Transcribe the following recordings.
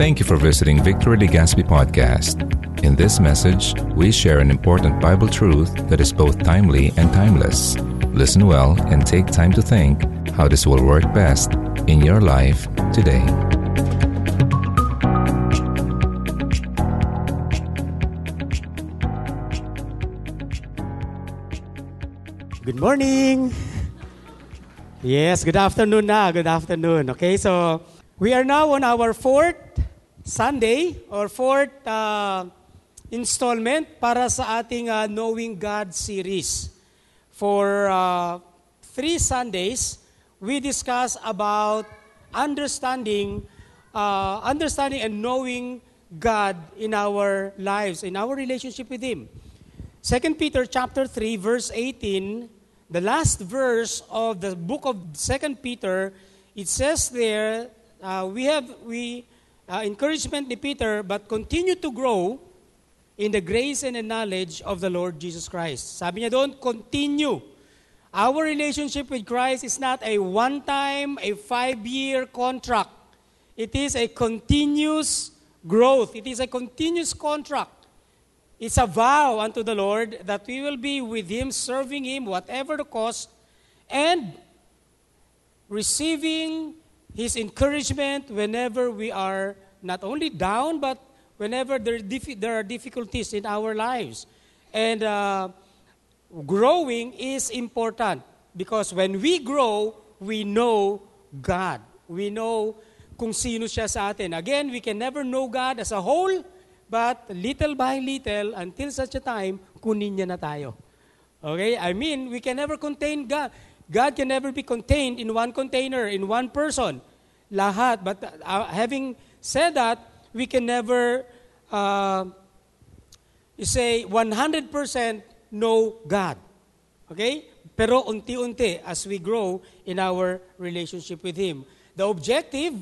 Thank you for visiting Victory Legaspi Podcast. In this message, we share an important Bible truth that is both timely and timeless. Listen well and take time to think how this will work best in your life today. Good morning. Yes, good afternoon na. Good afternoon. Okay, so we are now on our fourth Sunday or fourth uh, installment para sa ating uh, Knowing God series. For uh, three Sundays, we discuss about understanding, uh, understanding and knowing God in our lives, in our relationship with Him. 2 Peter chapter 3 verse 18 the last verse of the book of Second Peter, it says there, uh, we have we uh, encouragement ni Peter, but continue to grow in the grace and the knowledge of the Lord Jesus Christ. Sabi niya doon, continue. Our relationship with Christ is not a one-time, a five-year contract. It is a continuous growth. It is a continuous contract. It's a vow unto the Lord that we will be with Him, serving Him, whatever the cost, and receiving His encouragement whenever we are not only down, but whenever there, there are difficulties in our lives. And uh, growing is important because when we grow, we know God. We know kung sino siya sa atin. Again, we can never know God as a whole, but little by little, until such a time, kunin niya na tayo. Okay? I mean, we can never contain God. God can never be contained in one container, in one person. Lahat. But uh, having said that, we can never uh, say 100% know God. Okay? Pero unti-unti as we grow in our relationship with Him. The objective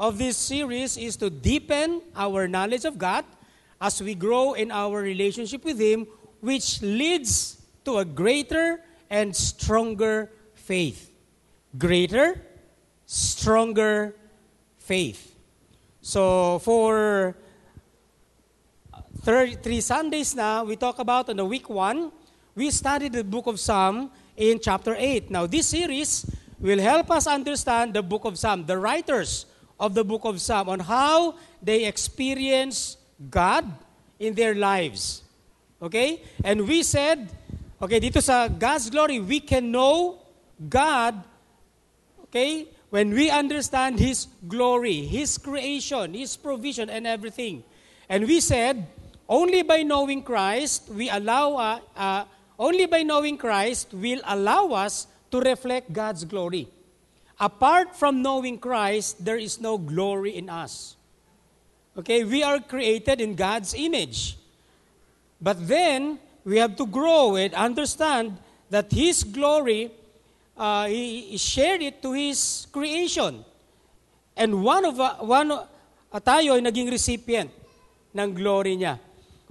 of this series is to deepen our knowledge of God as we grow in our relationship with Him, which leads to a greater and stronger faith. Greater, stronger faith. So for three Sundays now, we talk about on the week one, we studied the book of Psalm in chapter 8. Now this series will help us understand the book of Psalm, the writers of the book of Psalm, on how they experience God in their lives. Okay? And we said, okay, dito sa God's glory, we can know God, okay, when we understand His glory, His creation, His provision, and everything. And we said, only by knowing Christ, we allow, uh, uh, only by knowing Christ will allow us to reflect God's glory. Apart from knowing Christ, there is no glory in us. Okay, we are created in God's image. But then, we have to grow and understand that His glory, uh, He, he shared it to His creation. And one of, uh, one, uh, tayo ay naging recipient ng glory niya.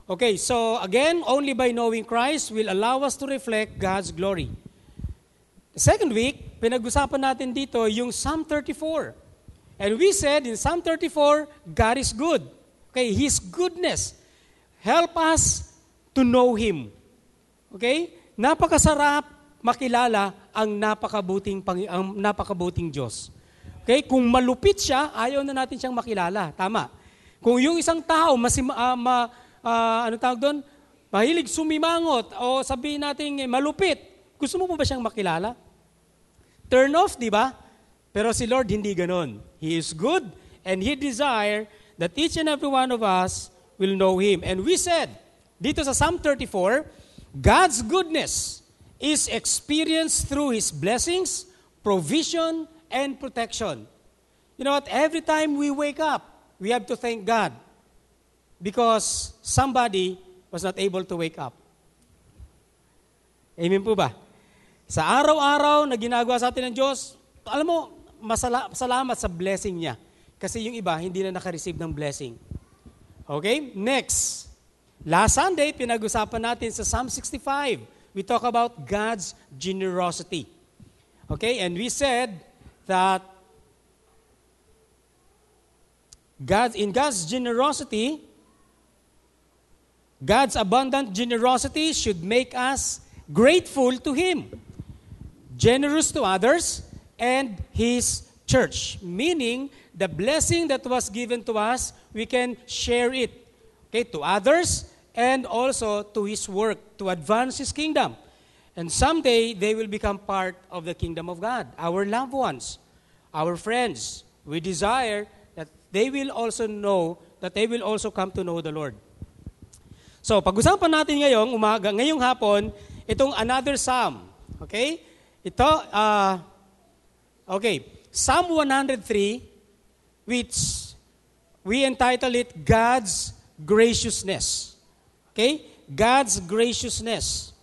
Okay, so again, only by knowing Christ will allow us to reflect God's glory. Second week, pinag-usapan natin dito yung Psalm 34. And we said in Psalm 34, God is good. Okay, His goodness. Help us to know Him. Okay? Napakasarap makilala ang napakabuting, ang napakabuting Diyos. Okay? Kung malupit siya, ayaw na natin siyang makilala. Tama. Kung yung isang tao, mas, uh, ma, uh, ano tawag doon? Mahilig sumimangot o sabihin natin eh, malupit. Gusto mo ba siyang makilala? Turn off, di ba? Pero si Lord hindi ganon. He is good and He desire that each and every one of us will know Him. And we said, dito sa Psalm 34, God's goodness is experienced through His blessings, provision, and protection. You know what? Every time we wake up, we have to thank God because somebody was not able to wake up. Amen po ba? Sa araw-araw na ginagawa sa atin ng Diyos, alam mo, masala, salamat sa blessing niya. Kasi yung iba, hindi na nakareceive ng blessing. Okay? Next. Last Sunday, pinag-usapan natin sa Psalm 65. We talk about God's generosity. Okay? And we said that God, in God's generosity, God's abundant generosity should make us grateful to Him, generous to others, and His church. Meaning, the blessing that was given to us, we can share it okay, to others and also to His work to advance His kingdom. And someday, they will become part of the kingdom of God. Our loved ones, our friends, we desire that they will also know, that they will also come to know the Lord. So, pag-usapan natin ngayong umaga, ngayong hapon, itong another psalm. Okay? Ito, uh, okay, Psalm 103, which we entitle it God's Graciousness. Okay? God's graciousness.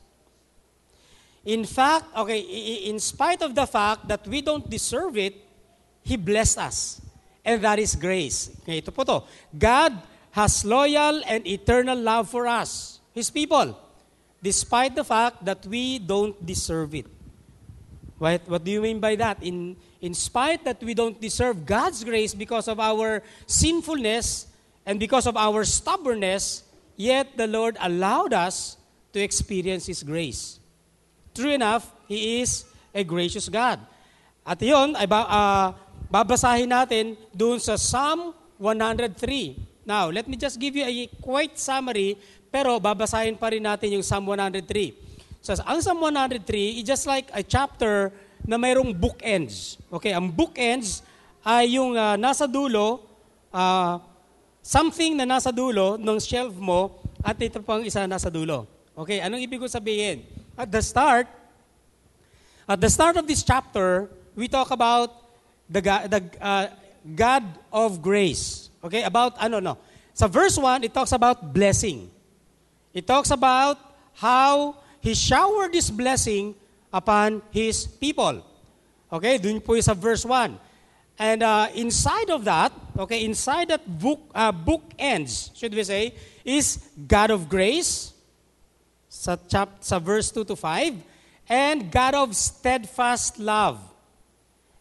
In fact, okay, in spite of the fact that we don't deserve it, He blessed us. And that is grace. Okay, ito po to. God has loyal and eternal love for us, His people, despite the fact that we don't deserve it. What, what do you mean by that? In, in spite that we don't deserve God's grace because of our sinfulness and because of our stubbornness, yet the Lord allowed us to experience His grace. True enough, He is a gracious God. At yun, ay ba, uh, babasahin natin doon sa Psalm 103. Now, let me just give you a quite summary, pero babasahin pa rin natin yung Psalm 103. So, ang Psalm 103 is just like a chapter na mayroong bookends. Okay, ang bookends ay yung uh, nasa dulo, uh, something na nasa dulo ng shelf mo at ito pang isa nasa dulo. Okay, anong ibig ko sabihin? At the start, at the start of this chapter, we talk about the, the uh, God of grace. Okay, about ano no. Sa verse 1, it talks about blessing. It talks about how he showered this blessing upon his people. Okay, dun po sa verse 1. And uh, inside of that, okay, inside that book, uh, book ends, should we say, is God of grace, sa, chap, sa verse 2 to 5, and God of steadfast love.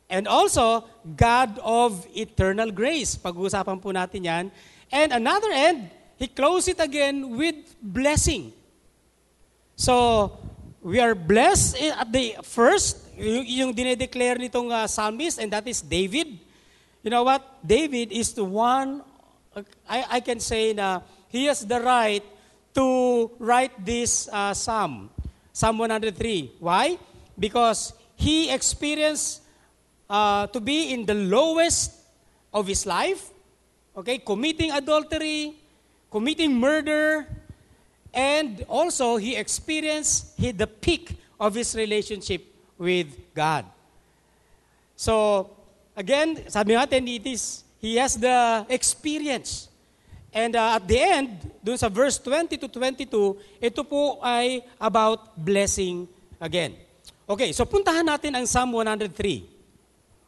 And also, God of eternal grace. Pag-uusapan po natin yan. And another end, He closed it again with blessing. So, we are blessed at the first, yung dinedeclare nitong uh, psalmist, and that is David. You know what? David is the one, I, I can say na he has the right to write this uh, psalm, Psalm 103. Why? Because he experienced uh, to be in the lowest of his life, okay, committing adultery, committing murder, and also he experienced he, the peak of his relationship with God. So, again, sabi natin, it is, he has the experience. And uh, at the end, dun sa verse 20 to 22, ito po ay about blessing again. Okay, so puntahan natin ang Psalm 103.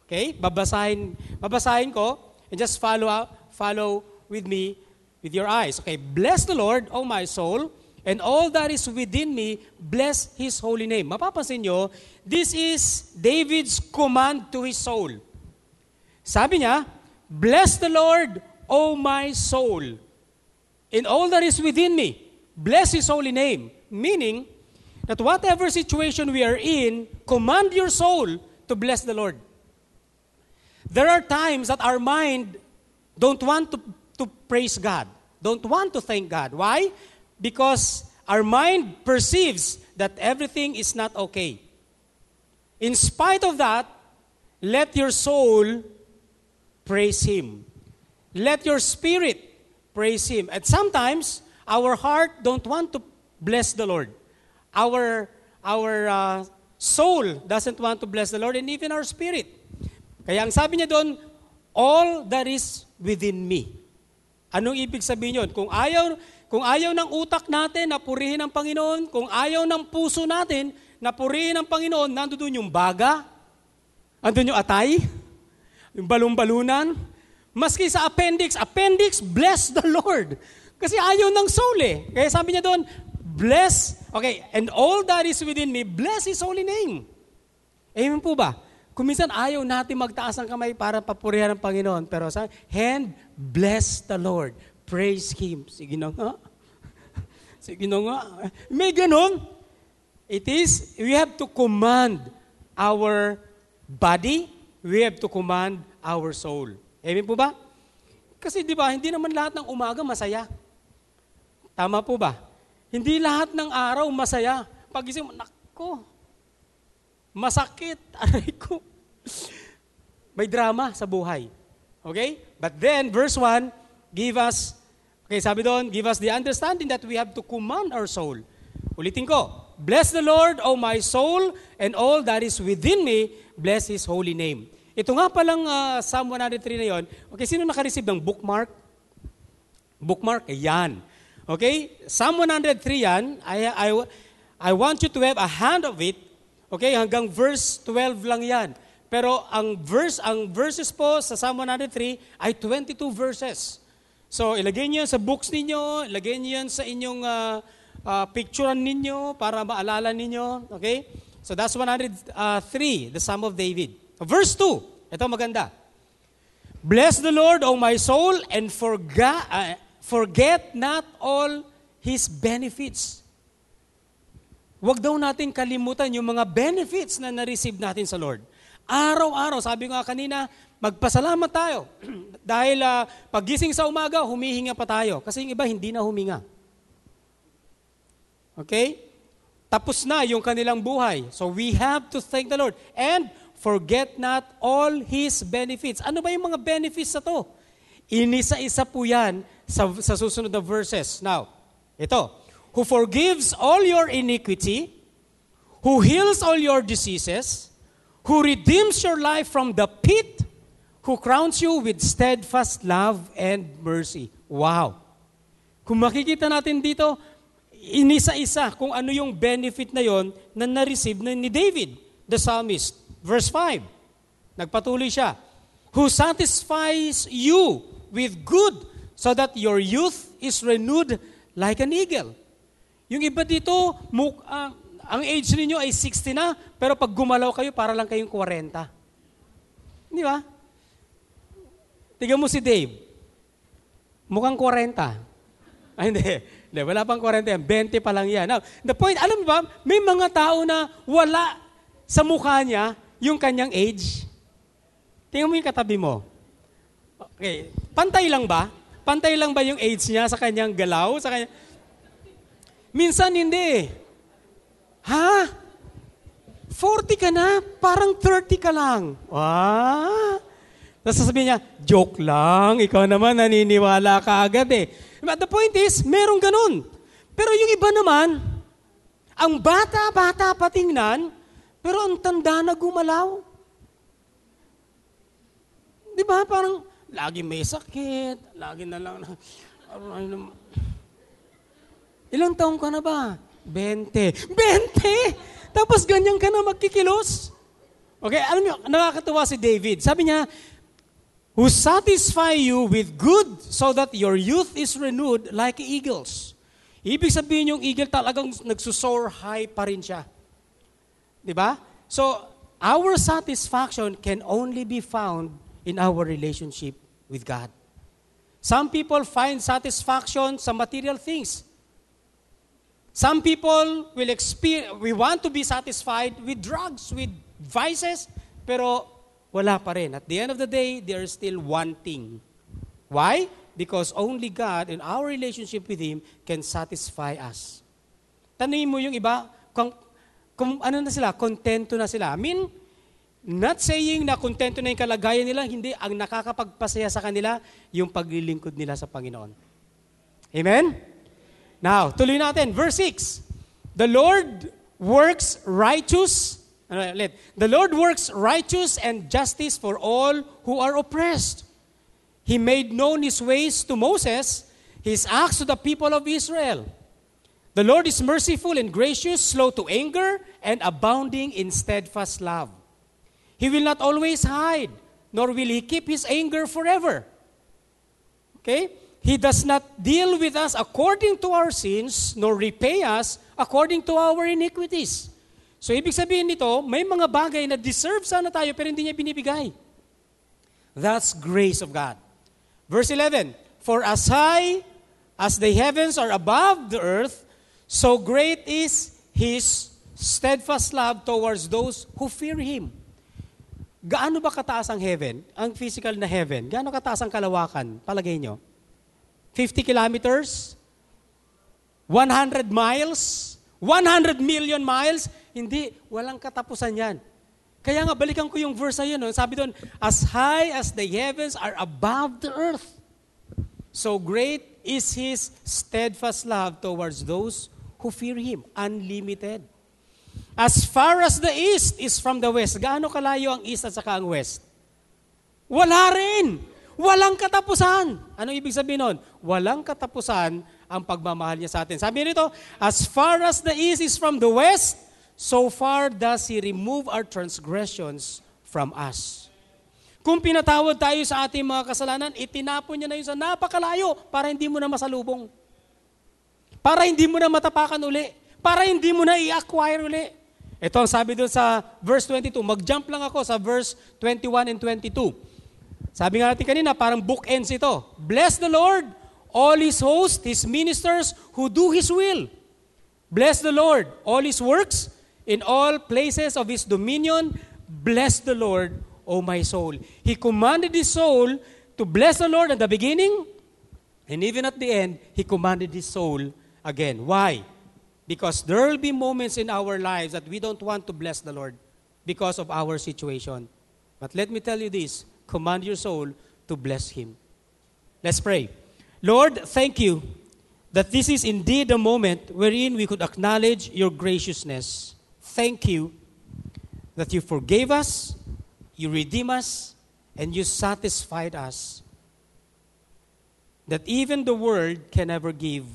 Okay? Babasahin, babasahin ko and just follow follow with me with your eyes. Okay, bless the Lord, O my soul, and all that is within me, bless His holy name. Mapapansin nyo, this is David's command to his soul. Sabi niya, bless the Lord, O my soul, in all that is within me, bless His holy name. Meaning, that whatever situation we are in, command your soul to bless the Lord. There are times that our mind don't want to, to praise God, don't want to thank God. Why? Because our mind perceives that everything is not okay. In spite of that, let your soul praise Him. Let your spirit praise Him. And sometimes, our heart don't want to bless the Lord. Our, our uh, soul doesn't want to bless the Lord, and even our spirit. Kaya ang sabi niya doon, all that is within me. Anong ibig sabihin yun? Kung ayaw, kung ayaw ng utak natin na purihin ang Panginoon, kung ayaw ng puso natin na purihin ang Panginoon, nandoon yung baga, andun yung atay, yung balon-balunan, maski sa appendix, appendix, bless the Lord. Kasi ayaw ng soul eh. Kaya sabi niya doon, bless, okay, and all that is within me, bless His holy name. Amen po ba? Kuminsan ayaw natin magtaas ng kamay para papurihan ng Panginoon. Pero sa hand, bless the Lord. Praise Him. Sige na nga. Sige na nga. May ganun. It is, we have to command our body, we have to command our soul. Amen po ba? Kasi di ba, hindi naman lahat ng umaga masaya. Tama po ba? Hindi lahat ng araw masaya. Pagising mo, nako, masakit, aray ko. May drama sa buhay. Okay? But then, verse 1, give us, okay, sabi doon, give us the understanding that we have to command our soul. Ulitin ko, Bless the Lord, O my soul, and all that is within me, bless His holy name. Ito nga palang uh, Psalm 103 na yon. Okay, sino naka-receive ng bookmark? Bookmark? Ayan. Okay? Psalm 103 yan. I, I, I want you to have a hand of it. Okay? Hanggang verse 12 lang yan. Pero ang verse, ang verses po sa Psalm 103 ay 22 verses. So, ilagay niyo sa books ninyo, ilagay niyo yan sa inyong uh, uh, picturean ninyo para maalala ninyo. Okay? So, that's 103, the Psalm of David. Verse 2, ito maganda. Bless the Lord, O my soul, and forga, uh, forget not all His benefits. Huwag daw natin kalimutan yung mga benefits na na-receive natin sa Lord. Araw-araw, sabi ko nga kanina, magpasalamat tayo. Dahil uh, pagising sa umaga, humihinga pa tayo. Kasi yung iba, hindi na huminga. Okay? Tapos na yung kanilang buhay. So we have to thank the Lord. And forget not all His benefits. Ano ba yung mga benefits na to? Inisa-isa po yan sa, sa susunod na verses. Now, ito. Who forgives all your iniquity, who heals all your diseases, who redeems your life from the pit, who crowns you with steadfast love and mercy. Wow! Kung makikita natin dito, inisa-isa kung ano yung benefit na yon na na-receive na ni David, the psalmist. Verse 5, nagpatuloy siya, Who satisfies you with good so that your youth is renewed like an eagle. Yung iba dito, muk, uh, ang age ninyo ay 60 na, pero pag gumalaw kayo, para lang kayong 40. Di ba? Tignan mo si Dave. Mukhang 40. Ay, hindi. Hindi, wala pang 40 yan. 20 pa lang yan. Now, the point, alam mo ba, may mga tao na wala sa mukha niya yung kanyang age. Tingnan mo yung katabi mo. Okay, pantay lang ba? Pantay lang ba yung age niya sa kanyang galaw? Sa kanya... Minsan hindi. Ha? 40 ka na? Parang 30 ka lang. Ah? Tapos sasabihin niya, joke lang, ikaw naman naniniwala ka agad eh. But the point is, merong ganun. Pero yung iba naman, ang bata-bata patingnan, pero ang tanda na gumalaw. Di ba? Parang lagi may sakit, lagi na lang. Ilang taong ka na ba? 20. 20! Tapos ganyan ka na magkikilos. Okay, alam niyo, nakakatuwa si David. Sabi niya, who satisfy you with good so that your youth is renewed like eagles. Ibig sabihin yung eagle talagang nagsusoar high pa rin siya. Di ba? So, our satisfaction can only be found in our relationship with God. Some people find satisfaction sa material things. Some people will experience, we want to be satisfied with drugs, with vices, pero wala pa rin. At the end of the day, they are still wanting. Why? Because only God and our relationship with Him can satisfy us. Tanungin mo yung iba, kung, kung ano na sila, kontento na sila. I mean, not saying na kontento na yung kalagayan nila, hindi. Ang nakakapagpasaya sa kanila, yung paglilingkod nila sa Panginoon. Amen? Now, tuloy natin. Verse 6. The Lord works righteous? The Lord works righteous and justice for all who are oppressed. He made known His ways to Moses, His acts to the people of Israel. The Lord is merciful and gracious, slow to anger, and abounding in steadfast love. He will not always hide, nor will He keep His anger forever. Okay? He does not deal with us according to our sins, nor repay us according to our iniquities. So ibig sabihin nito, may mga bagay na deserve sana tayo pero hindi niya binibigay. That's grace of God. Verse 11, For as high as the heavens are above the earth, so great is His steadfast love towards those who fear Him. Gaano ba kataas ang heaven? Ang physical na heaven? Gaano kataas ang kalawakan? Palagay nyo? 50 kilometers? 100 miles? 100 million miles? Hindi, walang katapusan yan. Kaya nga, balikan ko yung verse na yun. No? Sabi doon, As high as the heavens are above the earth, so great is His steadfast love towards those who fear Him. Unlimited. As far as the east is from the west. Gaano kalayo ang east at saka ang west? Wala rin. Walang katapusan. Ano ibig sabihin nun? Walang katapusan ang pagmamahal niya sa atin. Sabi nito, as far as the east is from the west, so far does He remove our transgressions from us. Kung pinatawad tayo sa ating mga kasalanan, itinapon niya na yun sa napakalayo para hindi mo na masalubong. Para hindi mo na matapakan uli. Para hindi mo na i-acquire uli. Ito ang sabi doon sa verse 22. Mag-jump lang ako sa verse 21 and 22. Sabi nga natin kanina, parang bookends ito. Bless the Lord, all His hosts, His ministers who do His will. Bless the Lord, all His works, in all places of His dominion. Bless the Lord, O my soul. He commanded His soul to bless the Lord at the beginning, and even at the end, He commanded His soul again. Why? Because there will be moments in our lives that we don't want to bless the Lord because of our situation. But let me tell you this command your soul to bless Him. Let's pray. Lord, thank you that this is indeed a moment wherein we could acknowledge your graciousness. Thank you that you forgave us, you redeemed us, and you satisfied us. That even the world can never give.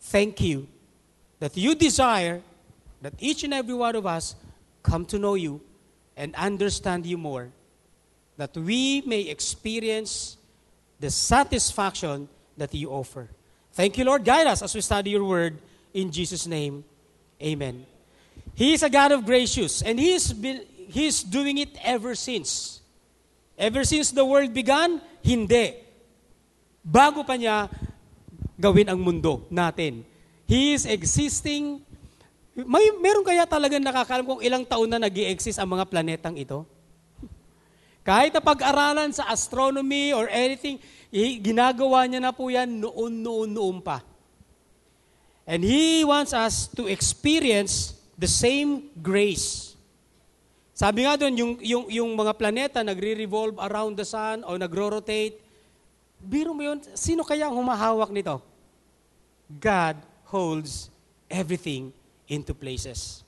Thank you that you desire that each and every one of us come to know you and understand you more, that we may experience the satisfaction that you offer. Thank you, Lord. Guide us as we study your word. In Jesus' name, amen. He is a God of gracious, and He is, he is doing it ever since. Ever since the world began, hindi. Bago pa niya gawin ang mundo natin. He is existing. May, meron kaya talagang nakakalam kung ilang taon na nag exist ang mga planetang ito? Kahit na pag-aralan sa astronomy or anything, ginagawa niya na po yan noon, noon, noon pa. And He wants us to experience the same grace. Sabi nga doon, yung, yung, yung mga planeta nagre-revolve around the sun o nagro-rotate. Biro mo yun, sino kaya ang humahawak nito? God holds everything into places.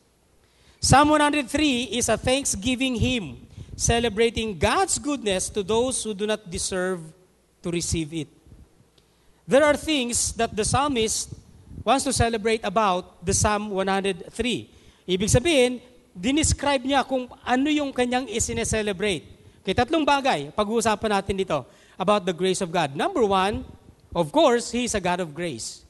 Psalm 103 is a thanksgiving hymn celebrating God's goodness to those who do not deserve to receive it. There are things that the psalmist wants to celebrate about the Psalm 103. Ibig sabihin, dinescribe niya kung ano yung kanyang isine-celebrate. Okay, tatlong bagay, pag-uusapan natin dito about the grace of God. Number one, of course, He is a God of grace.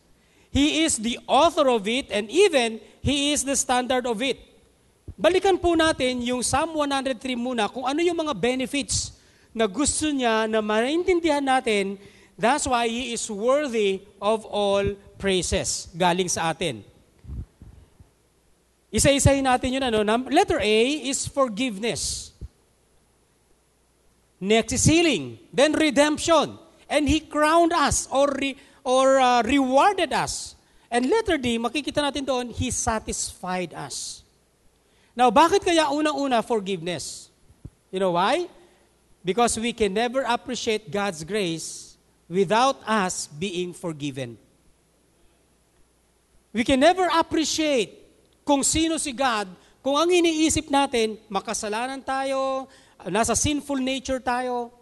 He is the author of it and even He is the standard of it. Balikan po natin yung Psalm 103 muna kung ano yung mga benefits na gusto niya na maintindihan natin. That's why He is worthy of all praises galing sa atin. Isa-isahin natin yun. Ano? Letter A is forgiveness. Next is healing. Then redemption. And He crowned us or re- or uh, rewarded us. And letter D, makikita natin doon, He satisfied us. Now, bakit kaya unang-una forgiveness? You know why? Because we can never appreciate God's grace without us being forgiven. We can never appreciate kung sino si God kung ang iniisip natin, makasalanan tayo, nasa sinful nature tayo.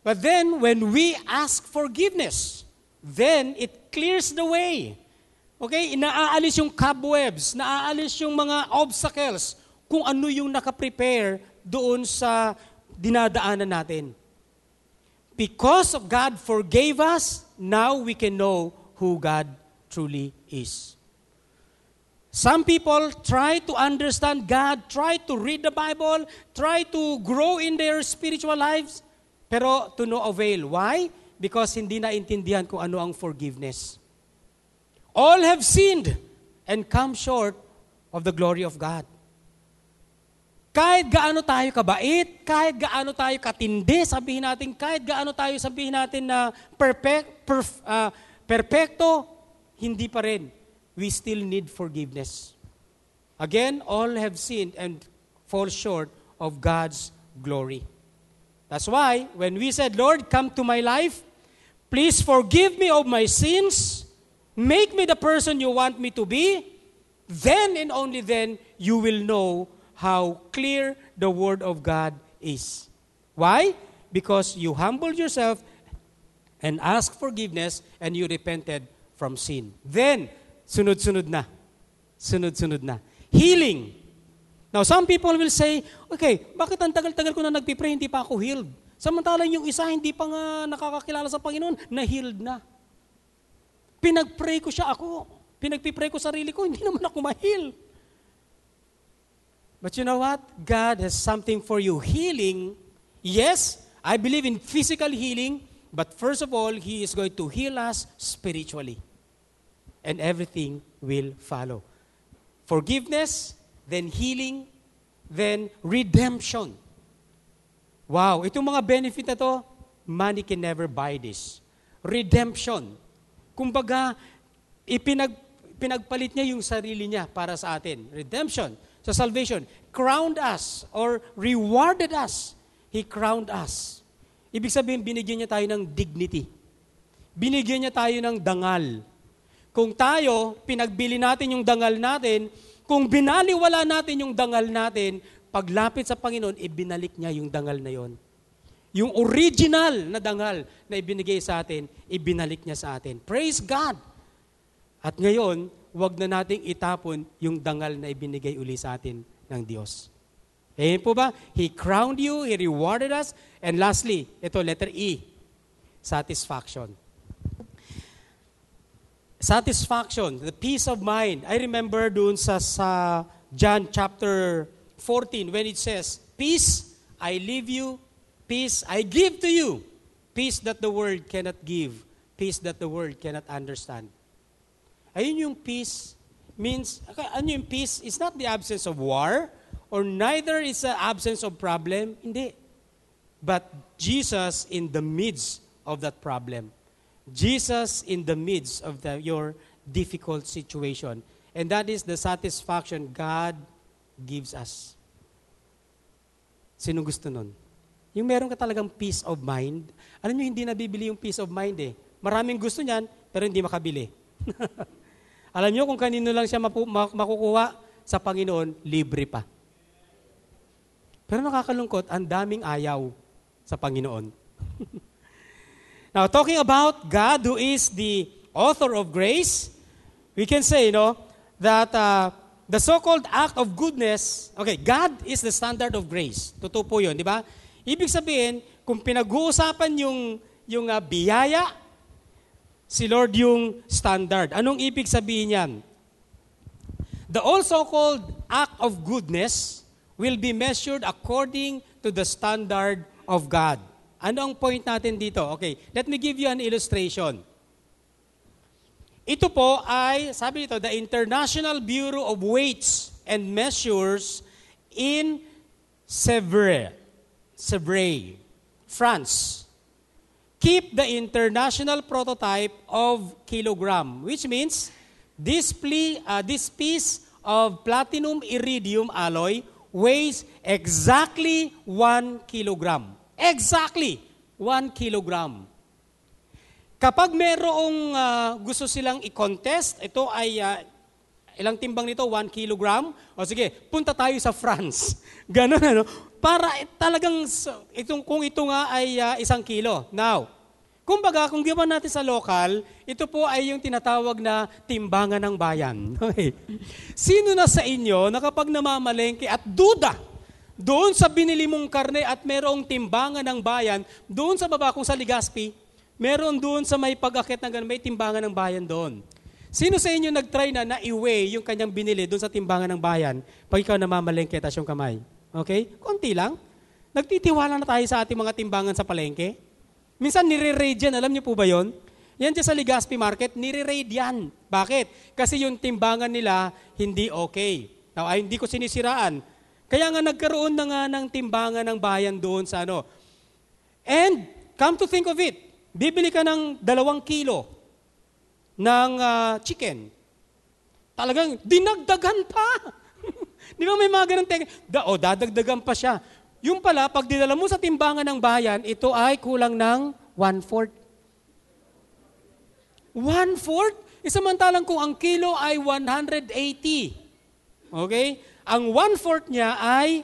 But then, when we ask forgiveness, then it clears the way. Okay? Naaalis yung cobwebs, naaalis yung mga obstacles kung ano yung nakaprepare doon sa dinadaanan natin. Because of God forgave us, now we can know who God truly is. Some people try to understand God, try to read the Bible, try to grow in their spiritual lives, pero to no avail. Why? Because hindi naintindihan kung ano ang forgiveness. All have sinned and come short of the glory of God. Kahit gaano tayo kabait, kahit gaano tayo katindi, sabihin natin, kahit gaano tayo sabihin natin na perfect, perf, uh, perfecto, hindi pa rin. We still need forgiveness. Again, all have sinned and fall short of God's glory. That's why when we said, Lord, come to my life, please forgive me of my sins, make me the person you want me to be, then and only then you will know how clear the Word of God is. Why? Because you humbled yourself and asked forgiveness and you repented from sin. Then, sunod-sunod na. Sunod-sunod na. Healing. Now, some people will say, okay, bakit ang tagal-tagal ko na nagpipray, hindi pa ako healed? Samantalang yung isa, hindi pa nga nakakakilala sa Panginoon, na-healed na. Pinagpray ko siya ako. Pinagpipray ko sarili ko, hindi naman ako ma-heal. But you know what? God has something for you. Healing, yes, I believe in physical healing, but first of all, He is going to heal us spiritually. And everything will follow. Forgiveness, then healing, then redemption. Wow, itong mga benefit na to, money can never buy this. Redemption. Kumbaga, ipinag, pinagpalit niya yung sarili niya para sa atin. Redemption sa salvation, crowned us or rewarded us. He crowned us. Ibig sabihin, binigyan niya tayo ng dignity. Binigyan niya tayo ng dangal. Kung tayo, pinagbili natin yung dangal natin, kung binaliwala natin yung dangal natin, paglapit sa Panginoon, ibinalik niya yung dangal na yon. Yung original na dangal na ibinigay sa atin, ibinalik niya sa atin. Praise God! At ngayon, wag na nating itapon yung dangal na ibinigay uli sa atin ng Diyos. Ayan po ba? He crowned you, He rewarded us. And lastly, ito, letter E, satisfaction. Satisfaction, the peace of mind. I remember doon sa, sa John chapter 14 when it says, Peace I leave you, peace I give to you. Peace that the world cannot give, peace that the world cannot understand. Ayun yung peace means, ano yung peace? It's not the absence of war, or neither is the absence of problem. Hindi. But Jesus in the midst of that problem. Jesus in the midst of the, your difficult situation. And that is the satisfaction God gives us. Sino gusto nun? Yung meron ka talagang peace of mind. Alam nyo, hindi nabibili yung peace of mind eh. Maraming gusto niyan, pero hindi makabili. Alam niyo kung kanino lang siya mapu- makukuha sa Panginoon, libre pa. Pero nakakalungkot, ang daming ayaw sa Panginoon. Now, talking about God who is the author of grace, we can say, you know, that uh, the so-called act of goodness, okay, God is the standard of grace. Totoo po yun, di ba? Ibig sabihin, kung pinag-uusapan yung, yung uh, biyaya si Lord yung standard. Anong ibig sabihin yan? The also called act of goodness will be measured according to the standard of God. Ano ang point natin dito? Okay, let me give you an illustration. Ito po ay, sabi dito, the International Bureau of Weights and Measures in Sevres, Sevres, France keep the international prototype of kilogram, which means this, pli, uh, this piece of platinum iridium alloy weighs exactly 1 kilogram. Exactly 1 kilogram. Kapag merong uh, gusto silang i-contest, ito ay uh, ilang timbang nito? 1 kilogram? O sige, punta tayo sa France. Ganun ano? para talagang itong, kung ito nga ay uh, isang kilo. Now, kumbaga, kung giban natin sa local, ito po ay yung tinatawag na timbangan ng bayan. Okay. Sino na sa inyo na kapag namamalengke at duda doon sa binili mong karne at merong timbangan ng bayan, doon sa baba kung sa Ligaspi, meron doon sa may pag-akit ng may timbangan ng bayan doon. Sino sa inyo nag-try na na-iweigh yung kanyang binili doon sa timbangan ng bayan pag ikaw namamalengke tas yung kamay? Okay? Konti lang. Nagtitiwala na tayo sa ating mga timbangan sa palengke. Minsan nire-raid yan. Alam niyo po ba yon? Yan dyan sa Legazpi Market, nire-raid yan. Bakit? Kasi yung timbangan nila hindi okay. Now, ay, hindi ko sinisiraan. Kaya nga nagkaroon na nga ng timbangan ng bayan doon sa ano. And, come to think of it, bibili ka ng dalawang kilo ng uh, chicken. Talagang dinagdagan pa. Di ba may mga ganun tek? Da, o, dadagdagan pa siya. Yung pala, pag dinala mo sa timbangan ng bayan, ito ay kulang ng one-fourth. One-fourth? Isamantalang kung ang kilo ay 180. Okay? Ang one-fourth niya ay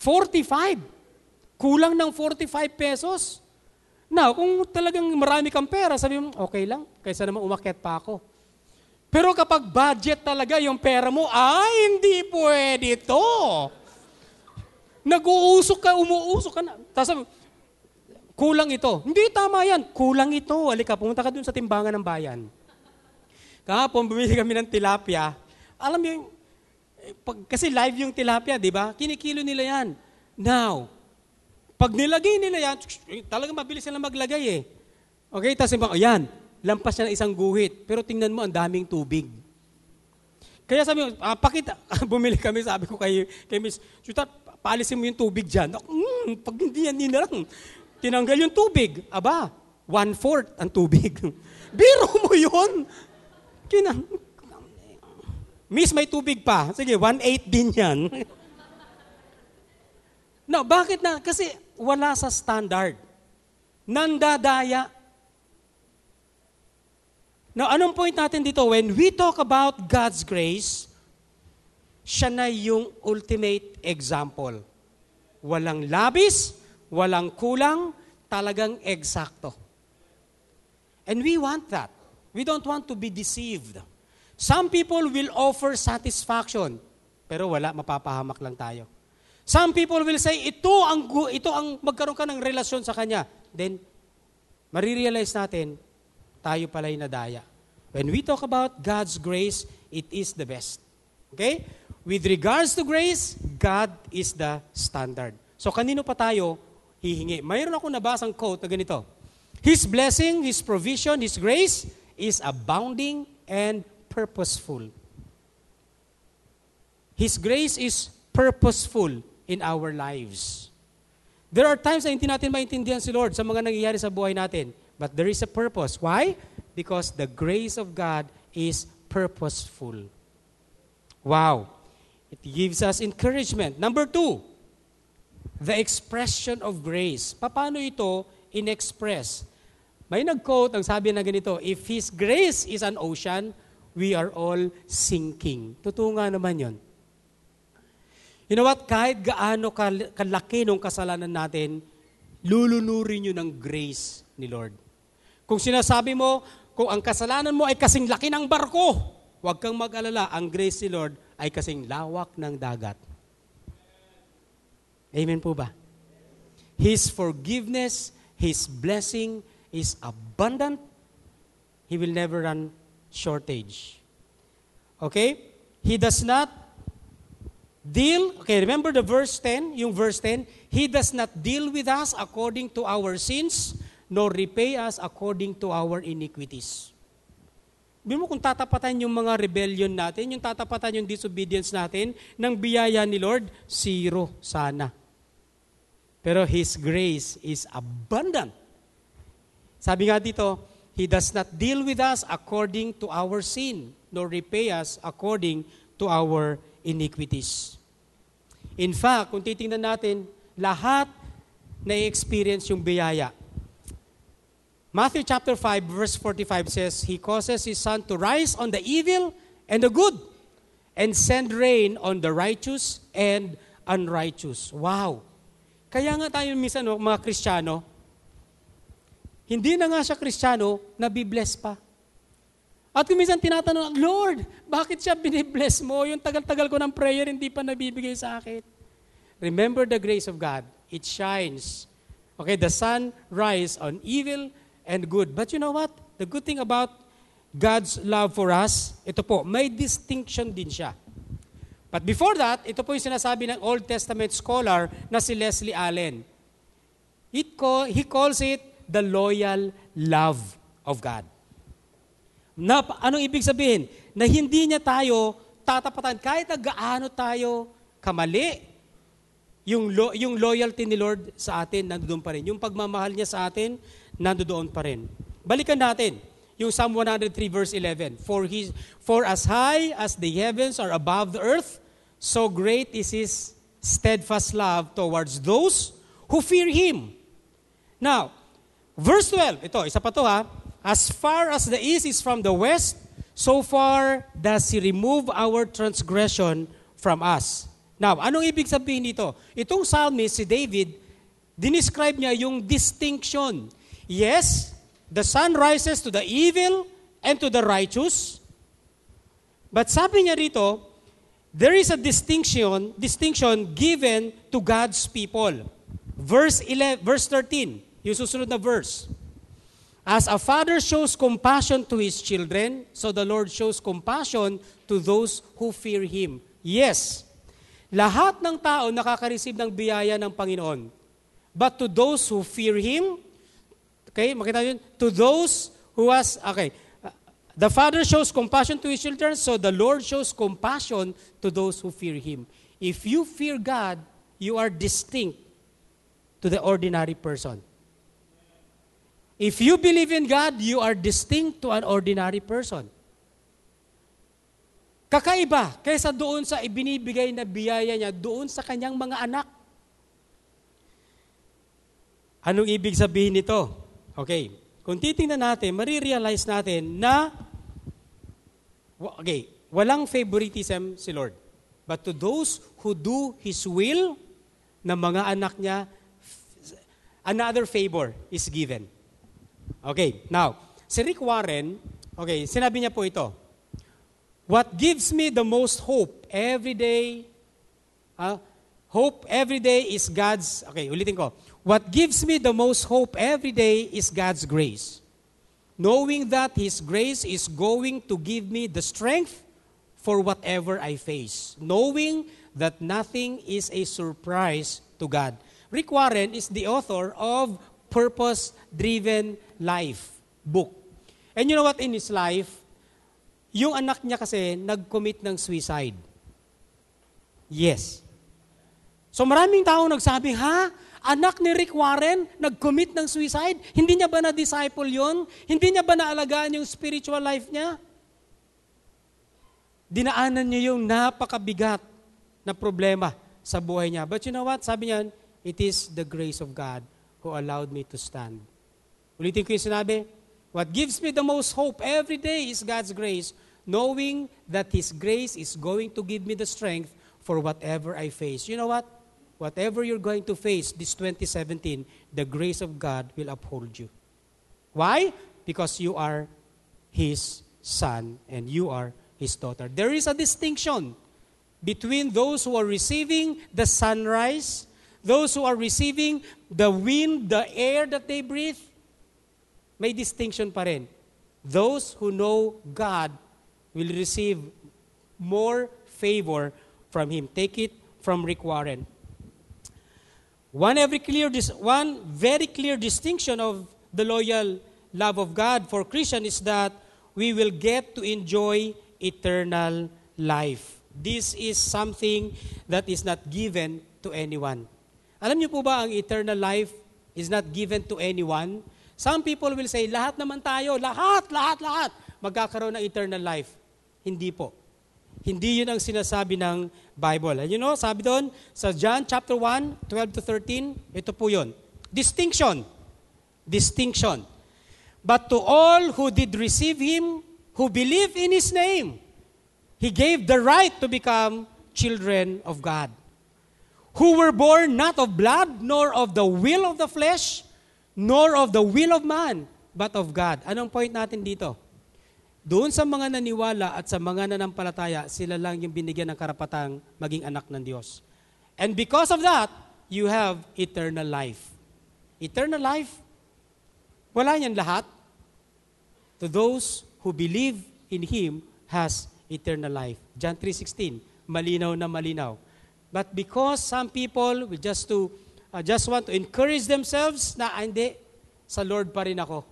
45. Kulang ng 45 pesos. Now, kung talagang marami kang pera, sabi mo, okay lang, kaysa naman umakyat pa ako. Pero kapag budget talaga yung pera mo, ay, hindi pwede to. Nag-uusok ka, umuusok ka na. Tapos kulang ito. Hindi, tama yan. Kulang ito. Halika, pumunta ka dun sa timbangan ng bayan. Kahapon, bumili kami ng tilapia. Alam mo yung, pag, kasi live yung tilapia, di ba? Kinikilo nila yan. Now, pag nilagay nila yan, talagang mabilis sila maglagay eh. Okay, tapos yung, oh, yan, lampas niya ng isang guhit. Pero tingnan mo, ang daming tubig. Kaya sabi ko, ah, pakita, bumili kami, sabi ko kay, kay Miss, Chuta, paalisin mo yung tubig dyan. Mm, pag hindi yan, hindi na lang. Tinanggal yung tubig. Aba, one-fourth ang tubig. Biro mo yun. Kinang, Miss, may tubig pa. Sige, one-eighth din yan. no, bakit na? Kasi wala sa standard. Nandadaya Now, anong point natin dito? When we talk about God's grace, siya na yung ultimate example. Walang labis, walang kulang, talagang eksakto. And we want that. We don't want to be deceived. Some people will offer satisfaction, pero wala, mapapahamak lang tayo. Some people will say, ito ang, ito ang magkaroon ka ng relasyon sa Kanya. Then, marirealize natin, tayo pala'y nadaya. When we talk about God's grace, it is the best. Okay? With regards to grace, God is the standard. So kanino pa tayo hihingi? Mayroon ako nabasang quote na ganito. His blessing, His provision, His grace is abounding and purposeful. His grace is purposeful in our lives. There are times na hindi natin maintindihan si Lord sa mga nangyayari sa buhay natin. But there is a purpose. Why? Because the grace of God is purposeful. Wow. It gives us encouragement. Number two, the expression of grace. Paano ito in-express? May nag-quote, ang sabi na ganito, If His grace is an ocean, we are all sinking. Totoo nga naman yon. You know what? Kahit gaano kalaki nung kasalanan natin, lulunurin nyo ng grace ni Lord. Kung sinasabi mo, kung ang kasalanan mo ay kasing laki ng barko, huwag kang mag-alala, ang grace ni Lord ay kasing lawak ng dagat. Amen po ba? His forgiveness, His blessing is abundant. He will never run shortage. Okay? He does not deal, okay, remember the verse 10, yung verse 10, He does not deal with us according to our sins, nor repay us according to our iniquities. Bino mo kung tatapatan yung mga rebellion natin, yung tatapatan yung disobedience natin, ng biyaya ni Lord, zero sana. Pero His grace is abundant. Sabi nga dito, He does not deal with us according to our sin, nor repay us according to our iniquities. In fact, kung titingnan natin, lahat na experience yung biyaya Matthew chapter 5 verse 45 says, He causes His sun to rise on the evil and the good and send rain on the righteous and unrighteous. Wow! Kaya nga tayo minsan, mga Kristiyano, hindi na nga siya Kristiyano, nabibless pa. At kung minsan tinatanong, Lord, bakit siya binibless mo? Yung tagal-tagal ko ng prayer, hindi pa nabibigay sa akin. Remember the grace of God. It shines. Okay, the sun rise on evil and good. But you know what? The good thing about God's love for us, ito po, may distinction din siya. But before that, ito po yung sinasabi ng Old Testament scholar na si Leslie Allen. It call, he calls it the loyal love of God. Na, anong ibig sabihin? Na hindi niya tayo tatapatan kahit na gaano tayo kamali. Yung, lo, yung loyalty ni Lord sa atin, nandoon pa rin. Yung pagmamahal niya sa atin, nandoon pa rin. Balikan natin yung Psalm 103 verse 11. For, his, for as high as the heavens are above the earth, So great is His steadfast love towards those who fear Him. Now, verse 12, ito, isa pa to ha. As far as the east is from the west, so far does He remove our transgression from us. Now, anong ibig sabihin nito? Itong psalmist, si David, dinescribe niya yung distinction. Yes, the sun rises to the evil and to the righteous. But sabi niya rito, there is a distinction, distinction given to God's people. Verse 11, verse 13, yung susunod na verse. As a father shows compassion to his children, so the Lord shows compassion to those who fear Him. Yes, lahat ng tao nakaka-receive ng biyaya ng Panginoon. But to those who fear Him, okay, makita yun, to those who has, okay, The Father shows compassion to His children, so the Lord shows compassion to those who fear Him. If you fear God, you are distinct to the ordinary person. If you believe in God, you are distinct to an ordinary person. Kakaiba kaysa doon sa ibinibigay na biyaya niya doon sa kanyang mga anak. Anong ibig sabihin nito? Okay, kung titingnan natin, marirealize natin na, okay, walang favoritism si Lord. But to those who do His will, na mga anak niya, another favor is given. Okay, now, si Rick Warren, okay, sinabi niya po ito, What gives me the most hope every day, uh, hope every day is God's, okay, ulitin ko, What gives me the most hope every day is God's grace. Knowing that His grace is going to give me the strength for whatever I face. Knowing that nothing is a surprise to God. Rick Warren is the author of Purpose Driven Life book. And you know what in his life? Yung anak niya kasi nag-commit ng suicide. Yes. So maraming tao nagsabi, ha? Anak ni Rick Warren, nag-commit ng suicide? Hindi niya ba na-disciple yon? Hindi niya ba naalagaan yung spiritual life niya? Dinaanan niya yung napakabigat na problema sa buhay niya. But you know what? Sabi niya, it is the grace of God who allowed me to stand. Ulitin ko yung sinabi, what gives me the most hope every day is God's grace, knowing that His grace is going to give me the strength for whatever I face. You know what? whatever you're going to face this 2017, the grace of God will uphold you. Why? Because you are His son and you are His daughter. There is a distinction between those who are receiving the sunrise, those who are receiving the wind, the air that they breathe. May distinction pa rin. Those who know God will receive more favor from Him. Take it from Rick Warren. One, every clear, one very clear distinction of the loyal love of God for Christian is that we will get to enjoy eternal life. This is something that is not given to anyone. Alam niyo po ba ang eternal life is not given to anyone? Some people will say, lahat naman tayo, lahat, lahat, lahat, magkakaroon ng eternal life. Hindi po. Hindi yun ang sinasabi ng Bible. And you know, sabi doon sa John chapter 1, 12 to 13, ito po yun. Distinction. Distinction. But to all who did receive Him, who believe in His name, He gave the right to become children of God. Who were born not of blood, nor of the will of the flesh, nor of the will of man, but of God. Anong point natin dito? Doon sa mga naniwala at sa mga nanampalataya, sila lang yung binigyan ng karapatang maging anak ng Diyos. And because of that, you have eternal life. Eternal life, wala niyan lahat. To those who believe in Him has eternal life. John 3.16, malinaw na malinaw. But because some people will just to uh, just want to encourage themselves na ah, hindi, sa Lord pa rin ako.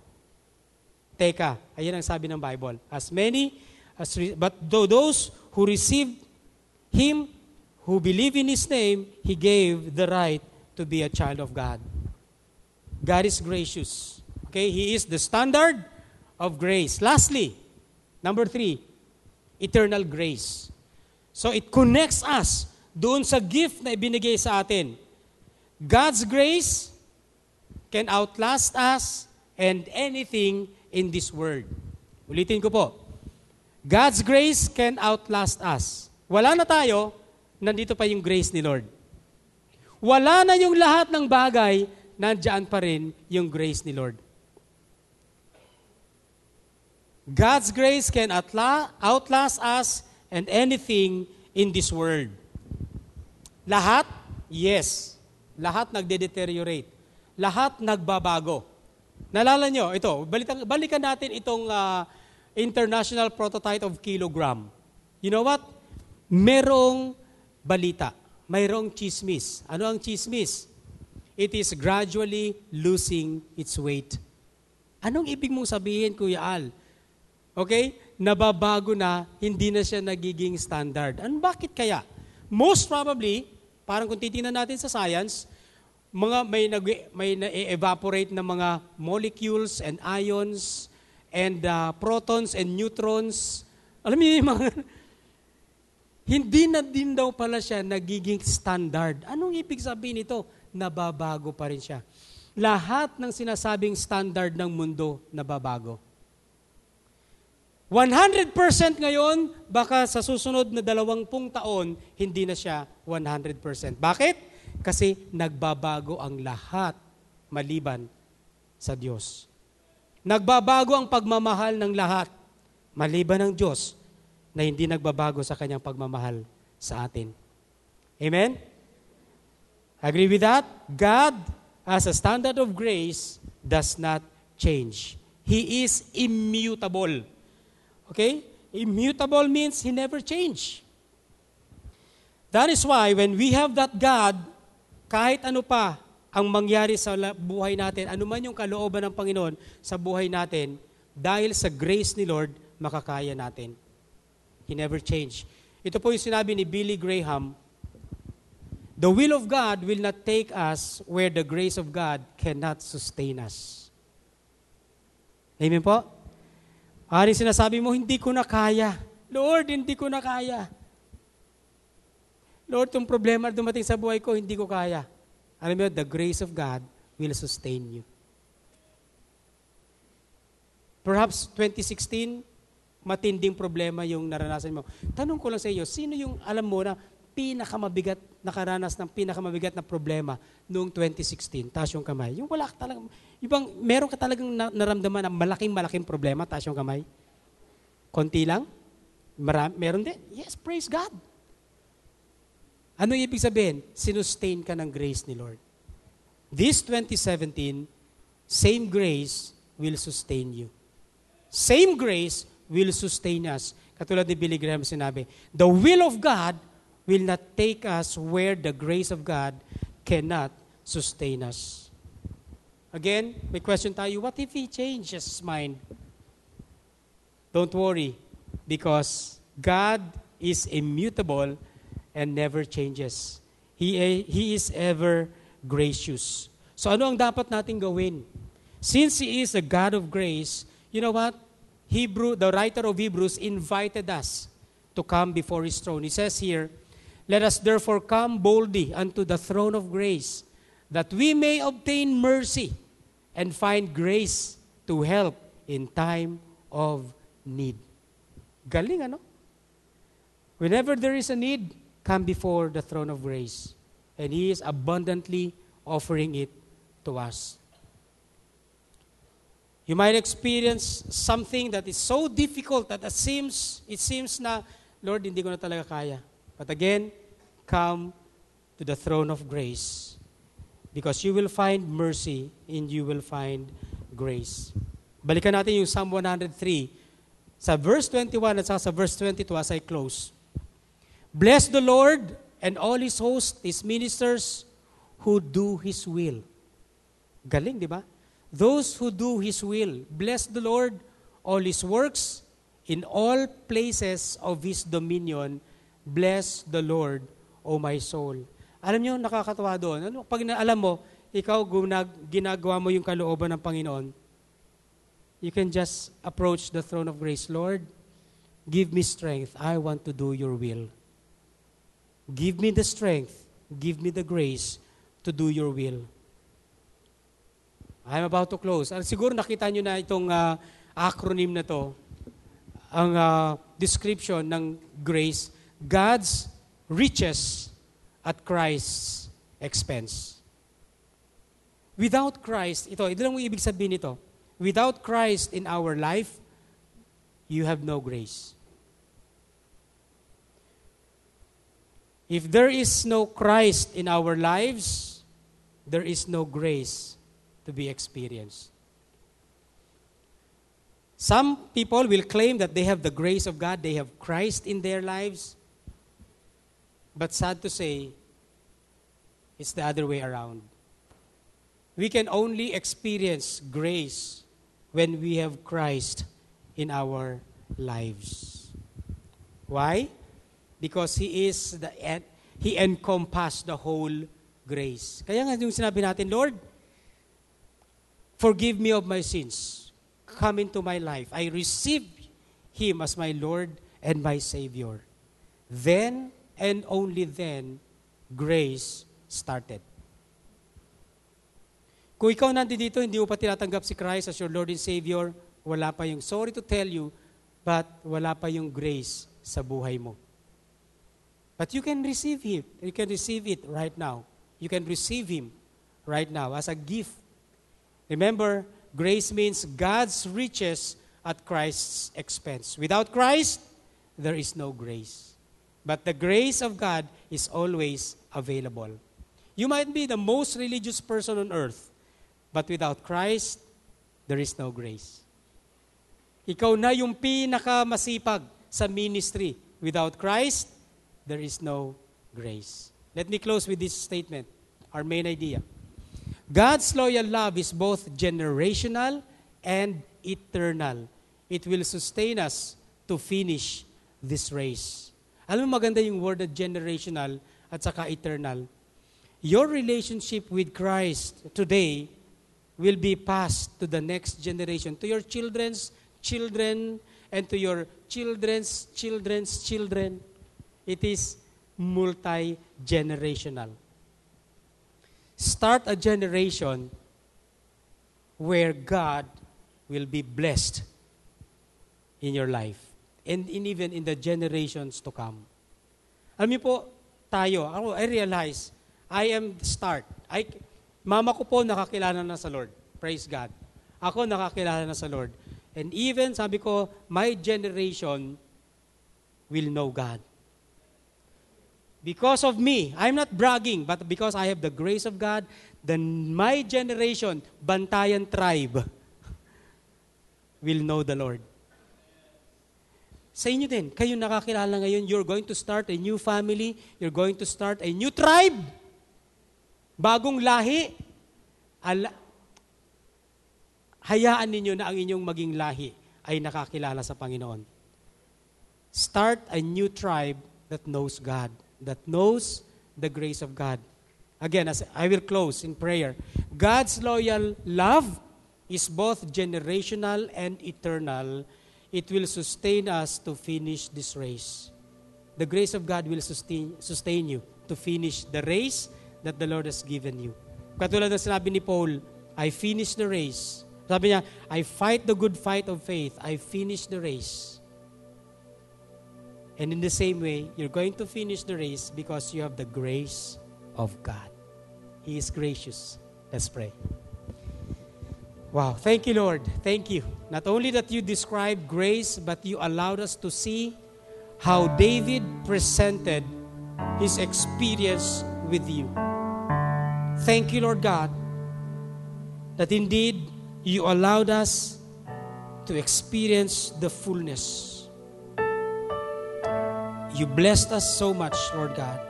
Teka, ayan ang sabi ng Bible. As many, as re- but those who received Him, who believe in His name, He gave the right to be a child of God. God is gracious. Okay, He is the standard of grace. Lastly, number three, eternal grace. So it connects us doon sa gift na ibinigay sa atin. God's grace can outlast us and anything in this world. Ulitin ko po. God's grace can outlast us. Wala na tayo, nandito pa yung grace ni Lord. Wala na yung lahat ng bagay, nandiyan pa rin yung grace ni Lord. God's grace can outlast us and anything in this world. Lahat? Yes. Lahat nagde-deteriorate. Lahat nagbabago. Nalala nyo, ito, balikan, balikan natin itong uh, International Prototype of Kilogram. You know what? Merong balita. Mayroong chismis. Ano ang chismis? it is gradually losing its weight. Anong ibig mong sabihin, Kuya Al? Okay? Nababago na, hindi na siya nagiging standard. Ano bakit kaya? Most probably, parang kung titingnan natin sa science, mga may nag may na-evaporate na mga molecules and ions and uh, protons and neutrons. Alam niyo mga hindi na din daw pala siya nagiging standard. Anong ibig sabihin nito? nababago pa rin siya. Lahat ng sinasabing standard ng mundo, nababago. 100% ngayon, baka sa susunod na dalawampung taon, hindi na siya 100%. Bakit? Kasi nagbabago ang lahat maliban sa Diyos. Nagbabago ang pagmamahal ng lahat maliban ng Diyos na hindi nagbabago sa kanyang pagmamahal sa atin. Amen? Agree with that? God, as a standard of grace, does not change. He is immutable. Okay? Immutable means He never change. That is why when we have that God, kahit ano pa ang mangyari sa buhay natin, ano man yung kalooban ng Panginoon sa buhay natin, dahil sa grace ni Lord, makakaya natin. He never change. Ito po yung sinabi ni Billy Graham, The will of God will not take us where the grace of God cannot sustain us. Amen po? Ari sinasabi mo, hindi ko na kaya. Lord, hindi ko na kaya. Lord, itong problema dumating sa buhay ko, hindi ko kaya. Alam mo, the grace of God will sustain you. Perhaps 2016, matinding problema yung naranasan mo. Tanong ko lang sa iyo, sino yung alam mo na pinakamabigat, nakaranas ng pinakamabigat na problema noong 2016? Taas yung kamay. Yung wala ka talagang, ibang, meron ka talagang naramdaman na malaking-malaking problema, taas yung kamay? Konti lang? Marami, meron din? Yes, praise God. Ano ibig sabihin? Sinustain ka ng grace ni Lord. This 2017, same grace will sustain you. Same grace will sustain us. Katulad ni Billy Graham sinabi, the will of God will not take us where the grace of God cannot sustain us. Again, may question tayo, what if He changes His mind? Don't worry, because God is immutable and never changes. He, he is ever gracious. So ano ang dapat nating gawin? Since He is a God of grace, you know what? Hebrew, the writer of Hebrews invited us to come before His throne. He says here, Let us therefore come boldly unto the throne of grace, that we may obtain mercy and find grace to help in time of need. Galing, ano? Whenever there is a need, come before the throne of grace. And He is abundantly offering it to us. You might experience something that is so difficult that it seems, it seems na, Lord, hindi ko na talaga kaya. But again, come to the throne of grace because you will find mercy and you will find grace. Balikan natin yung Psalm 103. sa verse 21 at sa verse 22 as I close. Bless the Lord and all His host, His ministers who do His will. Galing, di ba? Those who do His will. Bless the Lord, all His works, in all places of His dominion. Bless the Lord, O my soul. Alam niyo, nakakatawa doon. Ano, pag alam mo, ikaw gunag, ginagawa mo yung kalooban ng Panginoon, you can just approach the throne of grace. Lord, give me strength. I want to do your will. Give me the strength. Give me the grace to do your will. I'm about to close. Uh, siguro nakita nyo na itong uh, acronym na to. Ang uh, description ng grace, God's riches at Christ's expense. Without Christ, ito, ito lang ang ibig sabihin nito Without Christ in our life, you have no grace. If there is no Christ in our lives, there is no grace to be experienced. Some people will claim that they have the grace of God, they have Christ in their lives. But sad to say, it's the other way around. We can only experience grace when we have Christ in our lives. Why? Because He is the He encompassed the whole grace. Kaya nga yung sinabi natin, Lord, forgive me of my sins. Come into my life. I receive Him as my Lord and my Savior. Then and only then, grace started. Kung ikaw nandito, hindi mo pa tinatanggap si Christ as your Lord and Savior, wala pa yung, sorry to tell you, but wala pa yung grace sa buhay mo. But you can receive Him. You can receive it right now. You can receive Him right now as a gift. Remember, grace means God's riches at Christ's expense. Without Christ, there is no grace. But the grace of God is always available. You might be the most religious person on earth, But without Christ, there is no grace. Ikaw na yung pinakamasipag sa ministry. Without Christ, there is no grace. Let me close with this statement, our main idea. God's loyal love is both generational and eternal. It will sustain us to finish this race. Alam mo maganda yung word na generational at saka eternal. Your relationship with Christ today will be passed to the next generation, to your children's children, and to your children's children's children. It is multi generational. Start a generation where God will be blessed in your life and in even in the generations to come. Alam niyo po, tayo, ako, I realize, I am the start. I, Mama ko po nakakilala na sa Lord. Praise God. Ako nakakilala na sa Lord. And even, sabi ko, my generation will know God. Because of me, I'm not bragging, but because I have the grace of God, then my generation, Bantayan tribe, will know the Lord. Sa inyo din, kayo nakakilala ngayon, you're going to start a new family, you're going to start a new tribe bagong lahi, ala, hayaan ninyo na ang inyong maging lahi ay nakakilala sa Panginoon. Start a new tribe that knows God, that knows the grace of God. Again, as I will close in prayer. God's loyal love is both generational and eternal. It will sustain us to finish this race. The grace of God will sustain, sustain you to finish the race that the Lord has given you. Katulad ng sinabi ni Paul, I finished the race. Sabi niya, I fight the good fight of faith. I finished the race. And in the same way, you're going to finish the race because you have the grace of God. He is gracious. Let's pray. Wow. Thank you, Lord. Thank you. Not only that you described grace, but you allowed us to see how David presented his experience with you. Thank you, Lord God, that indeed you allowed us to experience the fullness. You blessed us so much, Lord God.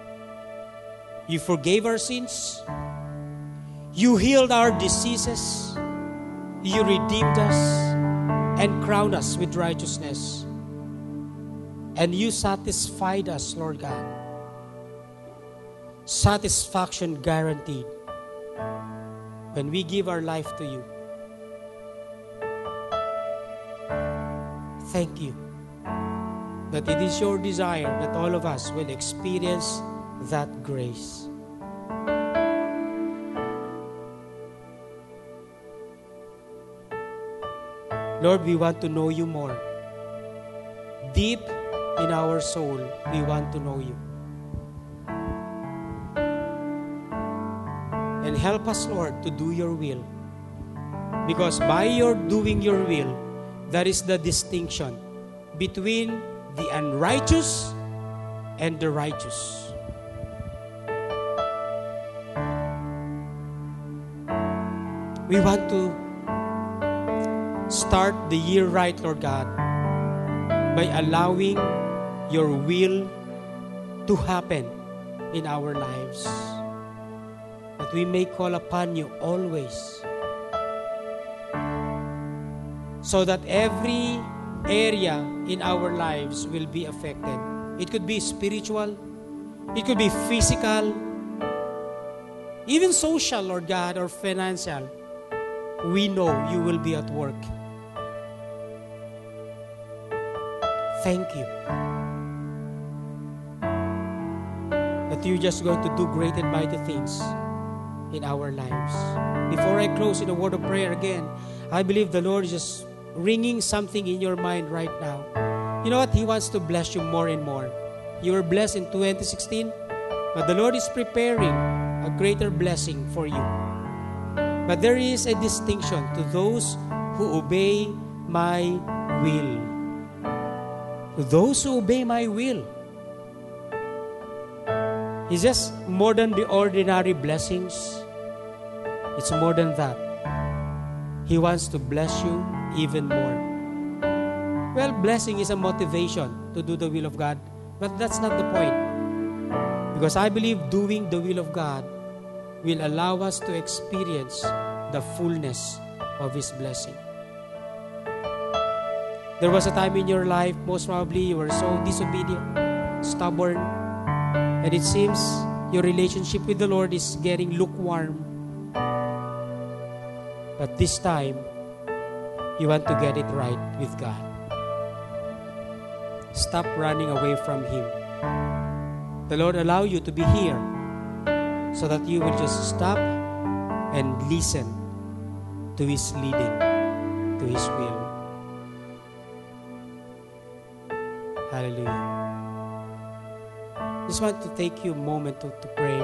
You forgave our sins. You healed our diseases. You redeemed us and crowned us with righteousness. And you satisfied us, Lord God. Satisfaction guaranteed when we give our life to you. Thank you that it is your desire that all of us will experience that grace. Lord, we want to know you more. Deep in our soul, we want to know you. And help us, Lord, to do your will. Because by your doing your will, that is the distinction between the unrighteous and the righteous. We want to start the year right, Lord God, by allowing your will to happen in our lives. That we may call upon you always. So that every area in our lives will be affected. It could be spiritual, it could be physical, even social, Lord God, or financial. We know you will be at work. Thank you. That you're just going to do great and mighty things in our lives. Before I close in a word of prayer again, I believe the Lord is just ringing something in your mind right now. You know what? He wants to bless you more and more. You were blessed in 2016, but the Lord is preparing a greater blessing for you. But there is a distinction to those who obey my will. Those who obey my will. It's just more than the ordinary blessings. It's more than that. He wants to bless you even more. Well, blessing is a motivation to do the will of God, but that's not the point. Because I believe doing the will of God will allow us to experience the fullness of His blessing. There was a time in your life, most probably you were so disobedient, stubborn, and it seems your relationship with the Lord is getting lukewarm. But this time, you want to get it right with God. Stop running away from Him. The Lord allow you to be here so that you will just stop and listen to His leading, to His will. Hallelujah. Just want to take you a moment to, to pray,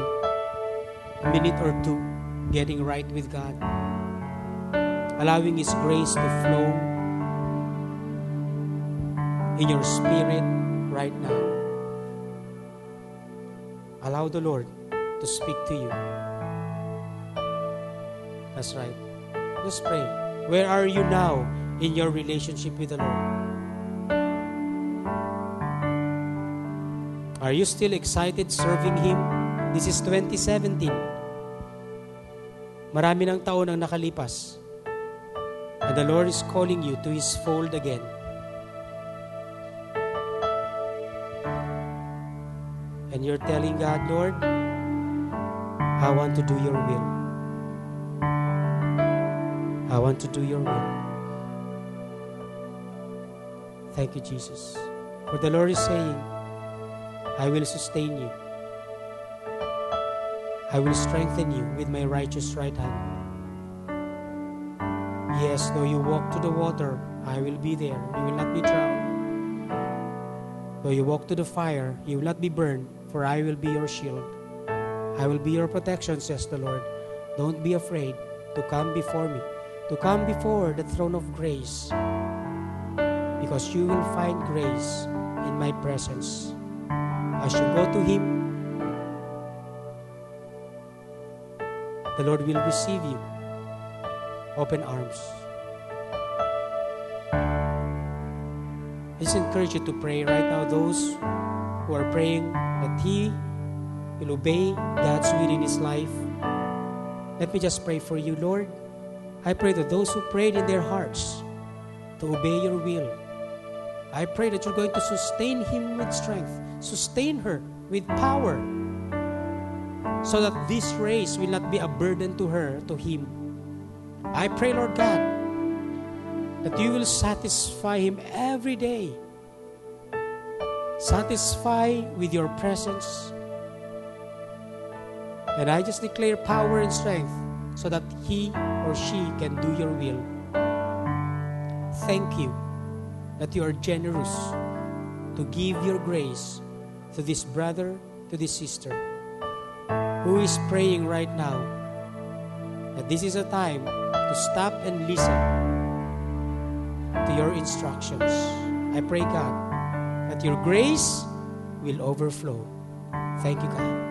a minute or two, getting right with God allowing His grace to flow in your spirit right now. Allow the Lord to speak to you. That's right. Just pray. Where are you now in your relationship with the Lord? Are you still excited serving Him? This is 2017. Marami ng taon ang nakalipas. And the Lord is calling you to His fold again. And you're telling God, Lord, I want to do your will. I want to do your will. Thank you, Jesus. For the Lord is saying, I will sustain you. I will strengthen you with my righteous right hand. Yes, though you walk to the water, I will be there. You will not be drowned. Though you walk to the fire, you will not be burned, for I will be your shield. I will be your protection, says the Lord. Don't be afraid to come before me, to come before the throne of grace, because you will find grace in my presence. As you go to Him, the Lord will receive you open arms. I just encourage you to pray right now. Those who are praying that He will obey God's will in His life. Let me just pray for you, Lord. I pray that those who prayed in their hearts to obey your will, I pray that you're going to sustain him with strength, sustain her with power, so that this race will not be a burden to her, to him. I pray, Lord God, that you will satisfy him every day. Satisfy with your presence. And I just declare power and strength so that he or she can do your will. Thank you that you are generous to give your grace to this brother, to this sister who is praying right now that this is a time to stop and listen to your instructions. I pray, God, that your grace will overflow. Thank you, God.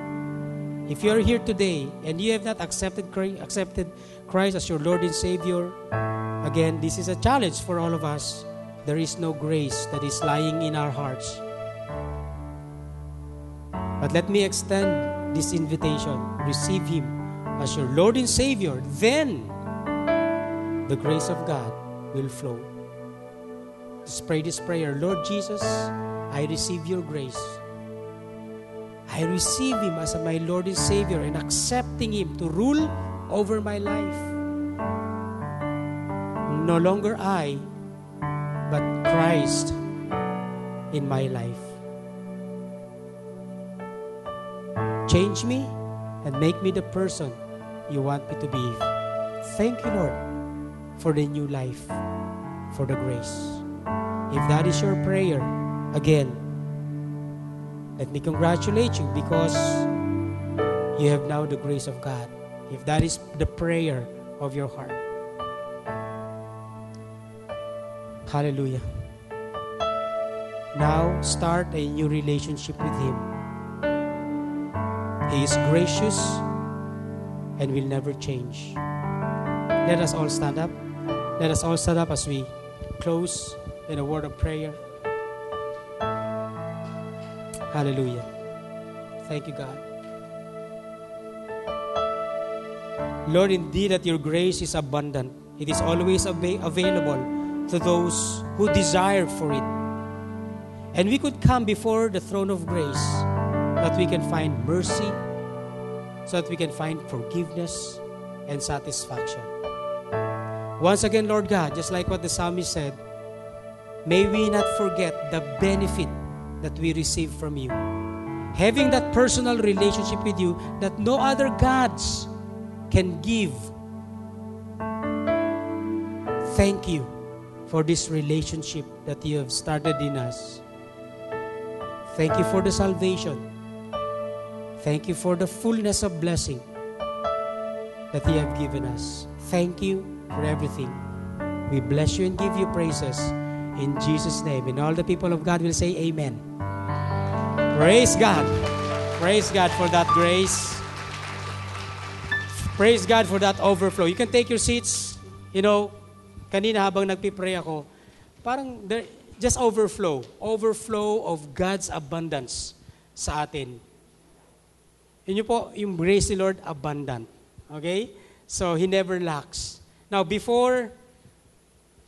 If you are here today and you have not accepted Christ, accepted Christ as your Lord and Savior, again, this is a challenge for all of us. There is no grace that is lying in our hearts. But let me extend this invitation. Receive Him as your Lord and Savior. Then the grace of God will flow. Just pray this prayer Lord Jesus, I receive your grace. I receive Him as my Lord and Savior and accepting Him to rule over my life. No longer I, but Christ in my life. Change me and make me the person you want me to be. Thank you, Lord, for the new life, for the grace. If that is your prayer, again, let me congratulate you because you have now the grace of God. If that is the prayer of your heart. Hallelujah. Now start a new relationship with Him. He is gracious and will never change. Let us all stand up. Let us all stand up as we close in a word of prayer. Hallelujah. Thank you, God. Lord, indeed that your grace is abundant. It is always av- available to those who desire for it. And we could come before the throne of grace that we can find mercy, so that we can find forgiveness and satisfaction. Once again, Lord God, just like what the psalmist said, may we not forget the benefit that we receive from you. Having that personal relationship with you that no other gods can give. Thank you for this relationship that you have started in us. Thank you for the salvation. Thank you for the fullness of blessing that you have given us. Thank you for everything. We bless you and give you praises in Jesus' name. And all the people of God will say, Amen. Praise God. Praise God for that grace. Praise God for that overflow. You can take your seats. You know, kanina habang nagpipray ako, parang there, just overflow. Overflow of God's abundance sa atin. Yun yung po, yung grace ni Lord, abundant. Okay? So, He never lacks. Now, before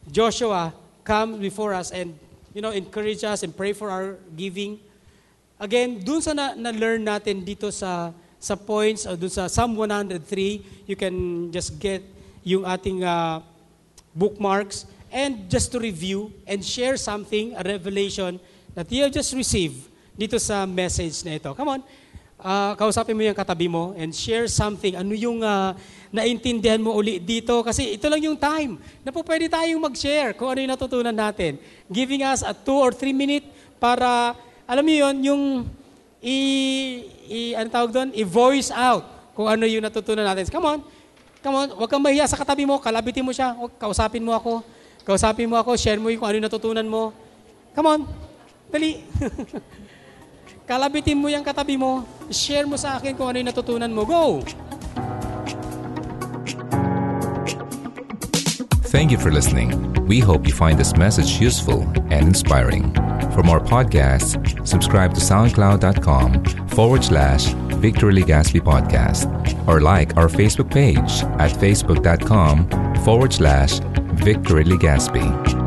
Joshua come before us and, you know, encourage us and pray for our giving, again, dun sa na- na-learn natin dito sa sa points, o dun sa Psalm 103, you can just get yung ating uh, bookmarks and just to review and share something, a revelation that you have just received dito sa message na ito. Come on, uh, kausapin mo yung katabi mo and share something. Ano yung uh, naintindihan mo uli dito? Kasi ito lang yung time na po pwede tayong mag-share kung ano yung natutunan natin. Giving us a two or three minute para, alam mo yun, yung i, i ano tawag doon? I-voice out kung ano yung natutunan natin. Come on, come on, huwag kang mahiya sa katabi mo, kalabitin mo siya, huwag, kausapin mo ako, kausapin mo ako, share mo yung kung ano yung natutunan mo. Come on, dali. Kalabitin mo yung katabi mo, share mo sa akin kung ano yung natutunan mo. Go! Thank you for listening. We hope you find this message useful and inspiring. For more podcasts, subscribe to soundcloud.com forward slash Victory Legaspi Podcast or like our Facebook page at facebook.com forward slash Victory Legaspi.